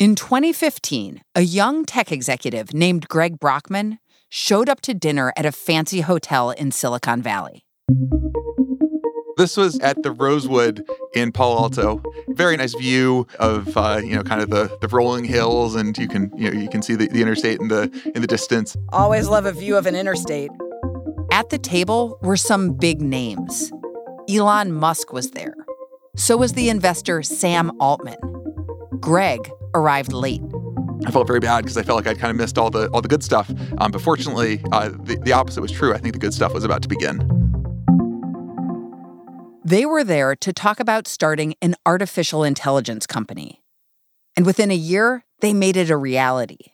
In 2015, a young tech executive named Greg Brockman showed up to dinner at a fancy hotel in Silicon Valley. This was at the Rosewood in Palo Alto. Very nice view of uh, you know kind of the, the rolling hills, and you can you know you can see the, the interstate in the in the distance. Always love a view of an interstate. At the table were some big names. Elon Musk was there. So was the investor Sam Altman. Greg arrived late. I felt very bad because I felt like I'd kind of missed all the all the good stuff. Um, but fortunately, uh, the, the opposite was true. I think the good stuff was about to begin. They were there to talk about starting an artificial intelligence company. And within a year, they made it a reality.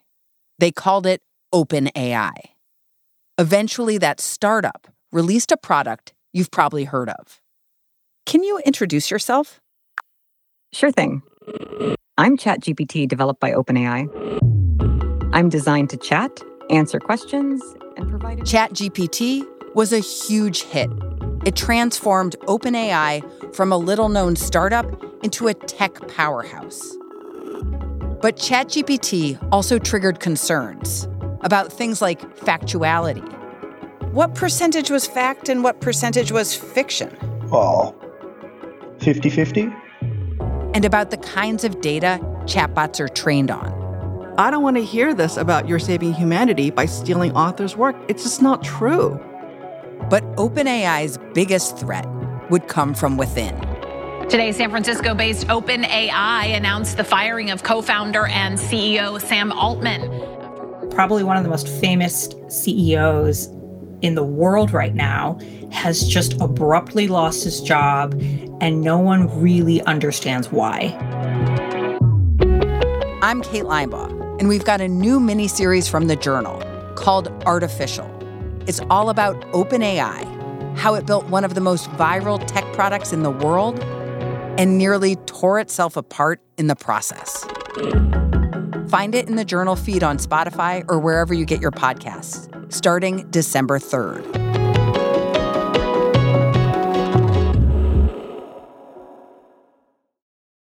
They called it OpenAI. Eventually, that startup released a product you've probably heard of. Can you introduce yourself? Sure thing. I'm ChatGPT developed by OpenAI. I'm designed to chat, answer questions, and provide. ChatGPT was a huge hit it transformed OpenAI from a little known startup into a tech powerhouse. But ChatGPT also triggered concerns about things like factuality. What percentage was fact and what percentage was fiction? Oh, 50 50? And about the kinds of data chatbots are trained on. I don't want to hear this about you're saving humanity by stealing authors' work. It's just not true. But OpenAI's biggest threat would come from within. Today, San Francisco based OpenAI announced the firing of co founder and CEO Sam Altman. Probably one of the most famous CEOs in the world right now has just abruptly lost his job, and no one really understands why. I'm Kate Linebaugh, and we've got a new mini series from the Journal called Artificial. It's all about OpenAI, how it built one of the most viral tech products in the world and nearly tore itself apart in the process. Find it in the journal feed on Spotify or wherever you get your podcasts, starting December 3rd.